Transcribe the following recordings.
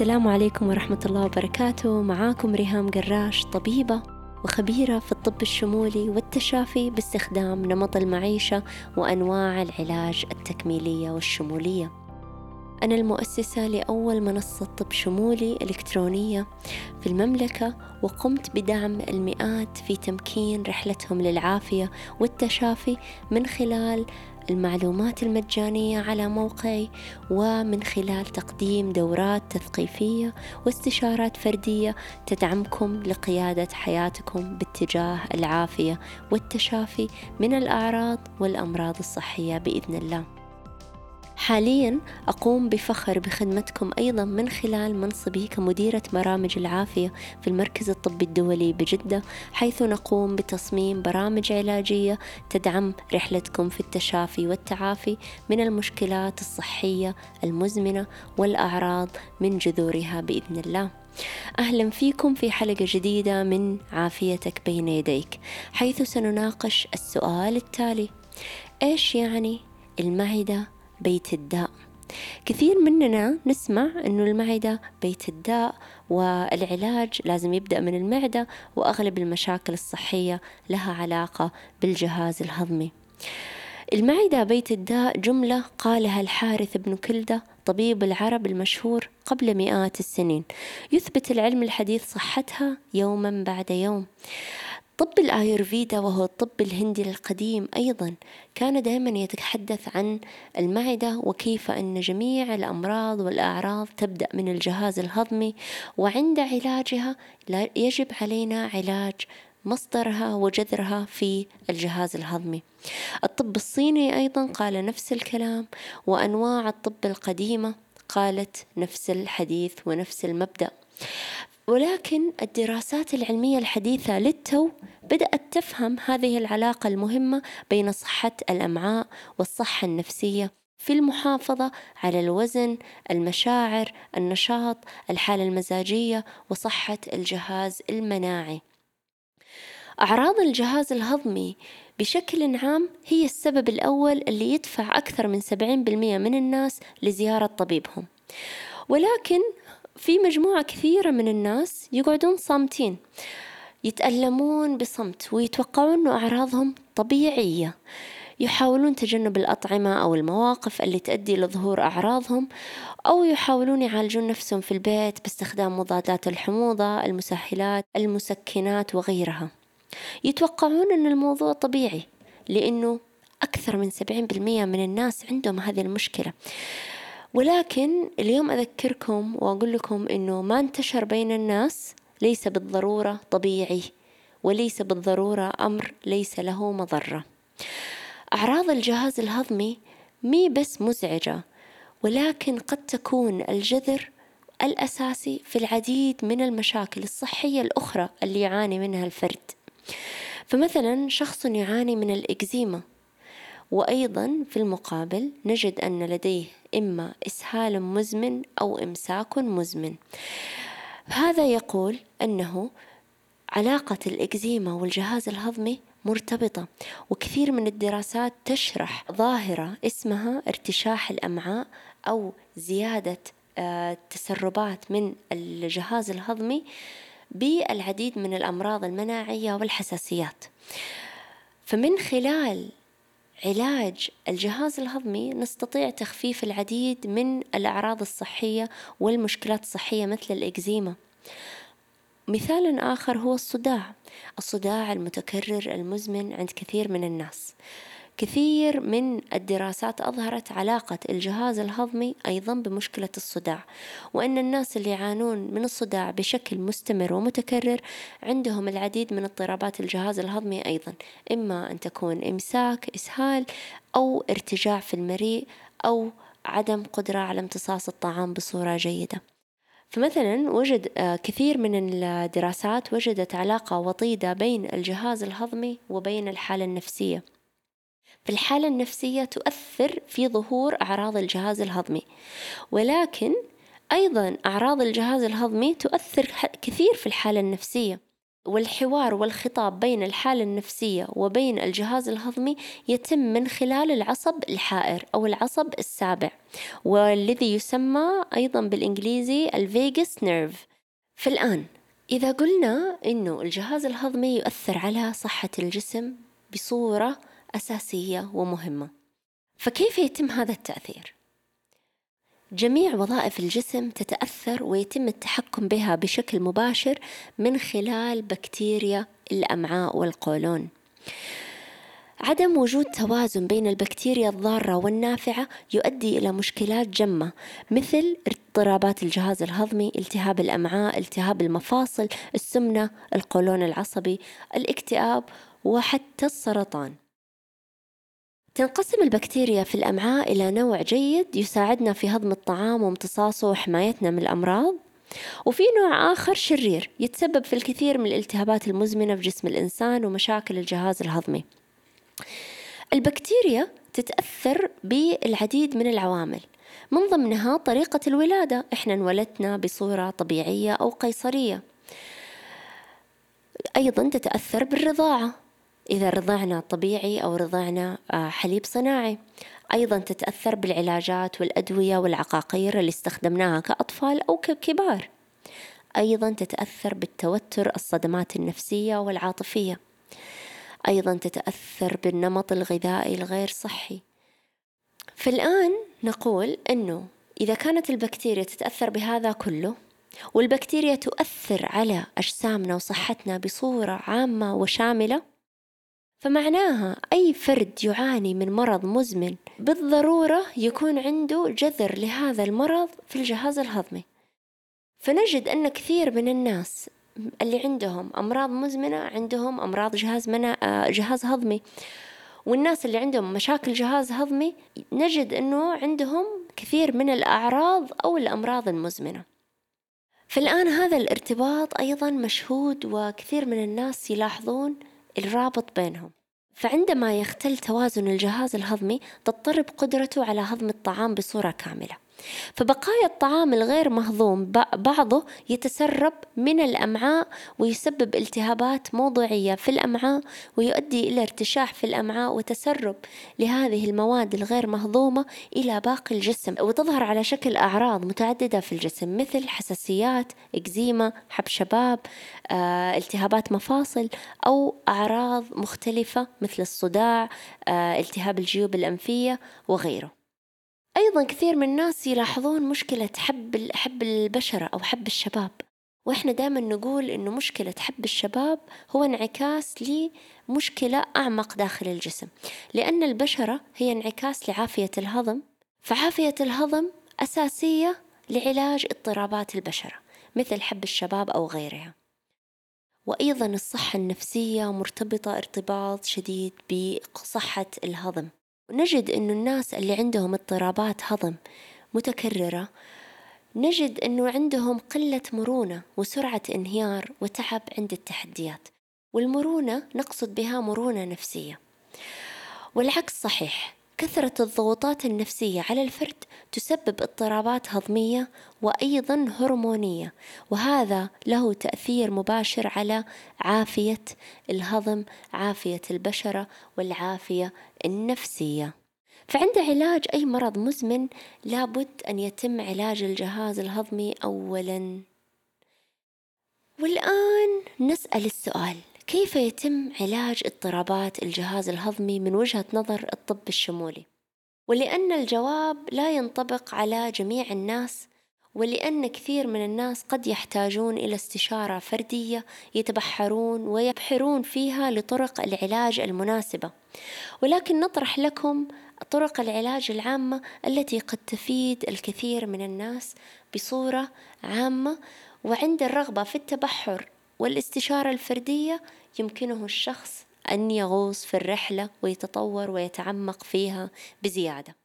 السلام عليكم ورحمة الله وبركاته. معاكم ريهام قراش طبيبة وخبيرة في الطب الشمولي والتشافي باستخدام نمط المعيشة وأنواع العلاج التكميلية والشمولية. أنا المؤسسة لأول منصة طب شمولي إلكترونية في المملكة وقمت بدعم المئات في تمكين رحلتهم للعافية والتشافي من خلال المعلومات المجانية على موقعي ومن خلال تقديم دورات تثقيفية واستشارات فردية تدعمكم لقيادة حياتكم باتجاه العافية والتشافي من الأعراض والأمراض الصحية بإذن الله. حاليا أقوم بفخر بخدمتكم أيضا من خلال منصبي كمديرة برامج العافية في المركز الطبي الدولي بجدة حيث نقوم بتصميم برامج علاجية تدعم رحلتكم في التشافي والتعافي من المشكلات الصحية المزمنة والأعراض من جذورها بإذن الله. أهلا فيكم في حلقة جديدة من عافيتك بين يديك حيث سنناقش السؤال التالي إيش يعني المعدة بيت الداء. كثير مننا نسمع أنه المعدة بيت الداء والعلاج لازم يبدأ من المعدة وأغلب المشاكل الصحية لها علاقة بالجهاز الهضمي. المعدة بيت الداء جملة قالها الحارث بن كلدة طبيب العرب المشهور قبل مئات السنين. يثبت العلم الحديث صحتها يوما بعد يوم. طب الآيورفيدا وهو الطب الهندي القديم أيضا كان دائما يتحدث عن المعدة وكيف أن جميع الأمراض والأعراض تبدأ من الجهاز الهضمي وعند علاجها يجب علينا علاج مصدرها وجذرها في الجهاز الهضمي. الطب الصيني أيضا قال نفس الكلام وأنواع الطب القديمة قالت نفس الحديث ونفس المبدأ. ولكن الدراسات العلمية الحديثة للتو بدأت تفهم هذه العلاقة المهمة بين صحة الأمعاء والصحة النفسية في المحافظة على الوزن، المشاعر، النشاط، الحالة المزاجية وصحة الجهاز المناعي. أعراض الجهاز الهضمي بشكل عام هي السبب الأول اللي يدفع أكثر من 70% من الناس لزيارة طبيبهم. ولكن في مجموعة كثيرة من الناس يقعدون صامتين يتألمون بصمت ويتوقعون أنه أعراضهم طبيعية. يحاولون تجنب الأطعمة أو المواقف اللي تؤدي لظهور أعراضهم أو يحاولون يعالجون نفسهم في البيت باستخدام مضادات الحموضة المسهلات المسكنات وغيرها. يتوقعون أن الموضوع طبيعي لأنه أكثر من 70% من الناس عندهم هذه المشكلة. ولكن اليوم أذكركم وأقول لكم إنه ما انتشر بين الناس ليس بالضرورة طبيعي وليس بالضرورة أمر ليس له مضرة. أعراض الجهاز الهضمي مي بس مزعجة ولكن قد تكون الجذر الأساسي في العديد من المشاكل الصحية الأخرى اللي يعاني منها الفرد. فمثلا شخص يعاني من الإكزيما وأيضا في المقابل نجد أن لديه إما إسهال مزمن أو إمساك مزمن. هذا يقول أنه علاقة الإكزيما والجهاز الهضمي مرتبطة وكثير من الدراسات تشرح ظاهرة اسمها ارتشاح الأمعاء أو زيادة آه، تسربات من الجهاز الهضمي بالعديد من الأمراض المناعية والحساسيات. فمن خلال علاج الجهاز الهضمي نستطيع تخفيف العديد من الأعراض الصحية والمشكلات الصحية مثل الإكزيما. مثال آخر هو الصداع. الصداع المتكرر المزمن عند كثير من الناس. كثير من الدراسات أظهرت علاقة الجهاز الهضمي أيضا بمشكلة الصداع وأن الناس اللي يعانون من الصداع بشكل مستمر ومتكرر عندهم العديد من اضطرابات الجهاز الهضمي أيضا إما أن تكون إمساك إسهال أو ارتجاع في المريء أو عدم قدرة على امتصاص الطعام بصورة جيدة. فمثلا وجد آه، كثير من الدراسات وجدت علاقة وطيدة بين الجهاز الهضمي وبين الحالة النفسية. في الحالة النفسية تؤثر في ظهور أعراض الجهاز الهضمي. ولكن أيضا أعراض الجهاز الهضمي تؤثر كثير في الحالة النفسية. والحوار والخطاب بين الحالة النفسية وبين الجهاز الهضمي يتم من خلال العصب الحائر أو العصب السابع والذي يسمى أيضا بالإنجليزي ال vagus nerve. فالآن إذا قلنا إنه الجهاز الهضمي يؤثر على صحة الجسم بصورة أساسية ومهمة فكيف يتم هذا التأثير؟ جميع وظائف الجسم تتأثر ويتم التحكم بها بشكل مباشر من خلال بكتيريا الأمعاء والقولون. عدم وجود توازن بين البكتيريا الضارة والنافعة يؤدي إلى مشكلات جمة مثل اضطرابات الجهاز الهضمي، التهاب الأمعاء، التهاب المفاصل، السمنة، القولون العصبي، الاكتئاب وحتى السرطان. تنقسم البكتيريا في الأمعاء إلى نوع جيد يساعدنا في هضم الطعام وامتصاصه وحمايتنا من الأمراض. وفي نوع آخر شرير يتسبب في الكثير من الالتهابات المزمنة في جسم الإنسان ومشاكل الجهاز الهضمي. البكتيريا تتأثر بالعديد من العوامل. من ضمنها طريقة الولادة. إحنا انولدنا بصورة طبيعية أو قيصرية. أيضا تتأثر بالرضاعة. إذا رضعنا طبيعي أو رضعنا آه، حليب صناعي. أيضا تتأثر بالعلاجات والأدوية والعقاقير اللي استخدمناها كأطفال أو ككبار. أيضا تتأثر بالتوتر الصدمات النفسية والعاطفية. أيضا تتأثر بالنمط الغذائي الغير صحي. فالآن نقول أنه إذا كانت البكتيريا تتأثر بهذا كله والبكتيريا تؤثر على أجسامنا وصحتنا بصورة عامة وشاملة فمعناها أي فرد يعاني من مرض مزمن بالضرورة يكون عنده جذر لهذا المرض في الجهاز الهضمي. فنجد أن كثير من الناس اللي عندهم أمراض مزمنة عندهم أمراض جهاز منا... جهاز هضمي. والناس اللي عندهم مشاكل جهاز هضمي نجد أنه عندهم كثير من الأعراض أو الأمراض المزمنة. فالآن هذا الارتباط أيضا مشهود وكثير من الناس يلاحظون الرابط بينهم. فعندما يختل توازن الجهاز الهضمي تضطرب قدرته على هضم الطعام بصورة كاملة. فبقايا الطعام الغير مهضوم بعضه يتسرب من الأمعاء ويسبب التهابات موضعية في الأمعاء ويؤدي إلى ارتشاح في الأمعاء وتسرب لهذه المواد الغير مهضومة إلى باقي الجسم وتظهر على شكل أعراض متعددة في الجسم مثل حساسيات، إكزيما، حب شباب، آه، التهابات مفاصل أو أعراض مختلفة مثل الصداع، آه، التهاب الجيوب الأنفية وغيره. أيضا كثير من الناس يلاحظون مشكلة حب حب البشرة أو حب الشباب. وإحنا دائما نقول إنه مشكلة حب الشباب هو انعكاس لمشكلة أعمق داخل الجسم. لأن البشرة هي انعكاس لعافية الهضم فعافية الهضم أساسية لعلاج اضطرابات البشرة مثل حب الشباب أو غيرها. وأيضا الصحة النفسية مرتبطة ارتباط شديد بصحة الهضم. نجد أنه الناس اللي عندهم اضطرابات هضم متكررة. نجد أنه عندهم قلة مرونة وسرعة انهيار وتعب عند التحديات. والمرونة نقصد بها مرونة نفسية. والعكس صحيح. كثرة الضغوطات النفسية على الفرد تسبب اضطرابات هضمية وأيضا هرمونية وهذا له تأثير مباشر على عافية الهضم عافية البشرة والعافية النفسية. فعند علاج أي مرض مزمن لابد أن يتم علاج الجهاز الهضمي أولا. والآن نسأل السؤال. كيف يتم علاج اضطرابات الجهاز الهضمي من وجهة نظر الطب الشمولي؟ ولأن الجواب لا ينطبق على جميع الناس ولأن كثير من الناس قد يحتاجون إلى استشارة فردية يتبحرون ويبحرون فيها لطرق العلاج المناسبة. ولكن نطرح لكم طرق العلاج العامة التي قد تفيد الكثير من الناس بصورة عامة وعند الرغبة في التبحر والاستشارة الفردية يمكنه الشخص أن يغوص في الرحلة ويتطور ويتعمق فيها بزيادة.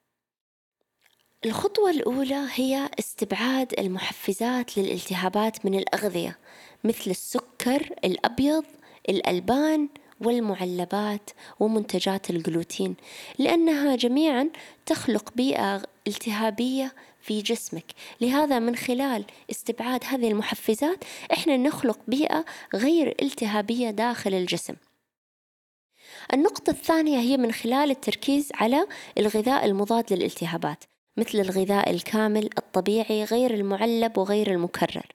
الخطوة الأولى هي استبعاد المحفزات للالتهابات من الأغذية مثل السكر الأبيض، الألبان، والمعلبات ومنتجات الجلوتين لأنها جميعا تخلق بيئة التهابية في جسمك. لهذا من خلال استبعاد هذه المحفزات إحنا نخلق بيئة غير التهابية داخل الجسم. النقطة الثانية هي من خلال التركيز على الغذاء المضاد للالتهابات مثل الغذاء الكامل الطبيعي غير المعلب وغير المكرر.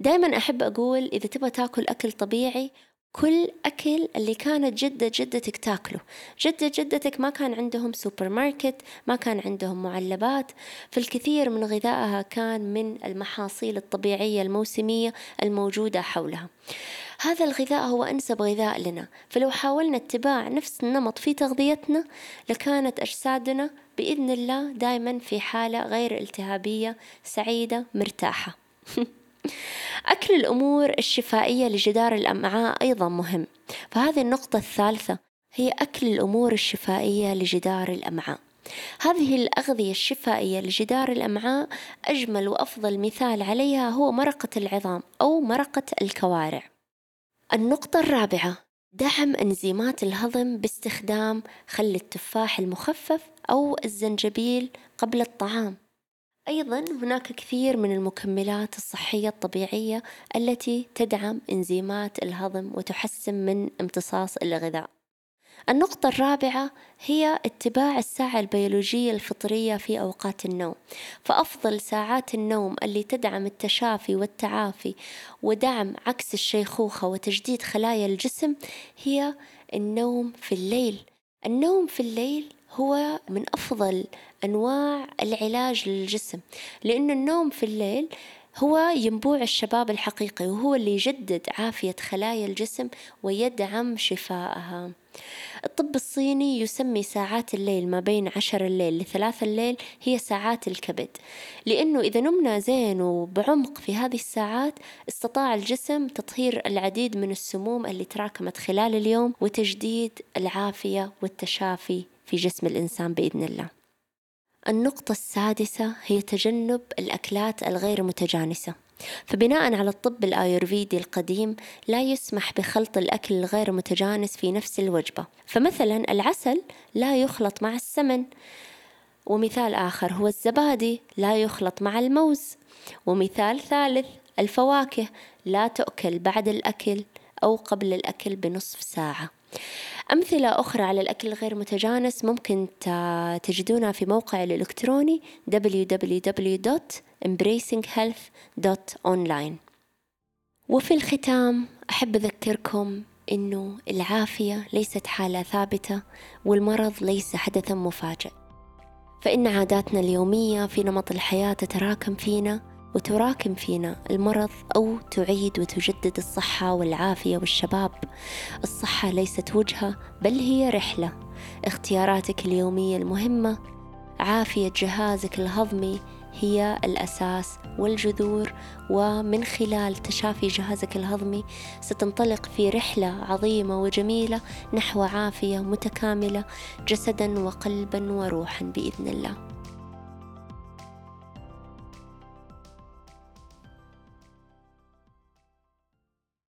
دائما أحب أقول إذا تبغى تاكل أكل طبيعي كل أكل اللي كانت جدة جدتك تاكله. جدة جدتك ما كان عندهم سوبر ماركت ما كان عندهم معلبات. فالكثير من غذائها كان من المحاصيل الطبيعية الموسمية الموجودة حولها. هذا الغذاء هو أنسب غذاء لنا. فلو حاولنا اتباع نفس النمط في تغذيتنا لكانت أجسادنا بإذن الله دائما في حالة غير التهابية سعيدة مرتاحة. أكل الأمور الشفائية لجدار الأمعاء أيضا مهم. فهذه النقطة الثالثة هي أكل الأمور الشفائية لجدار الأمعاء. هذه الأغذية الشفائية لجدار الأمعاء أجمل وأفضل مثال عليها هو مرقة العظام أو مرقة الكوارع. النقطة الرابعة دعم أنزيمات الهضم باستخدام خل التفاح المخفف أو الزنجبيل قبل الطعام. أيضا هناك كثير من المكملات الصحية الطبيعية التي تدعم إنزيمات الهضم وتحسن من امتصاص الغذاء. النقطة الرابعة هي اتباع الساعة البيولوجية الفطرية في أوقات النوم. فأفضل ساعات النوم اللي تدعم التشافي والتعافي ودعم عكس الشيخوخة وتجديد خلايا الجسم هي النوم في الليل. النوم في الليل هو من أفضل أنواع العلاج للجسم لأن النوم في الليل هو ينبوع الشباب الحقيقي وهو اللي يجدد عافية خلايا الجسم ويدعم شفائها. الطب الصيني يسمي ساعات الليل ما بين عشر الليل لثلاث الليل هي ساعات الكبد لأنه إذا نمنا زين وبعمق في هذه الساعات استطاع الجسم تطهير العديد من السموم اللي تراكمت خلال اليوم وتجديد العافية والتشافي في جسم الإنسان بإذن الله. النقطة السادسة هي تجنب الأكلات الغير متجانسة. فبناء على الطب الآيورفيدي القديم لا يسمح بخلط الأكل الغير متجانس في نفس الوجبة. فمثلا العسل لا يخلط مع السمن. ومثال آخر هو الزبادي لا يخلط مع الموز. ومثال ثالث الفواكه لا تؤكل بعد الأكل أو قبل الأكل بنصف ساعة. أمثلة أخرى على الأكل الغير متجانس ممكن تجدونها في موقع الإلكتروني www.embracinghealth.online وفي الختام أحب أذكركم إنه العافية ليست حالة ثابتة والمرض ليس حدثا مفاجئ. فإن عاداتنا اليومية في نمط الحياة تتراكم فينا وتراكم فينا المرض أو تعيد وتجدد الصحة والعافية والشباب. الصحة ليست وجهة بل هي رحلة. اختياراتك اليومية المهمة عافية جهازك الهضمي هي الأساس والجذور. ومن خلال تشافي جهازك الهضمي ستنطلق في رحلة عظيمة وجميلة نحو عافية متكاملة جسدا وقلبا وروحا بإذن الله.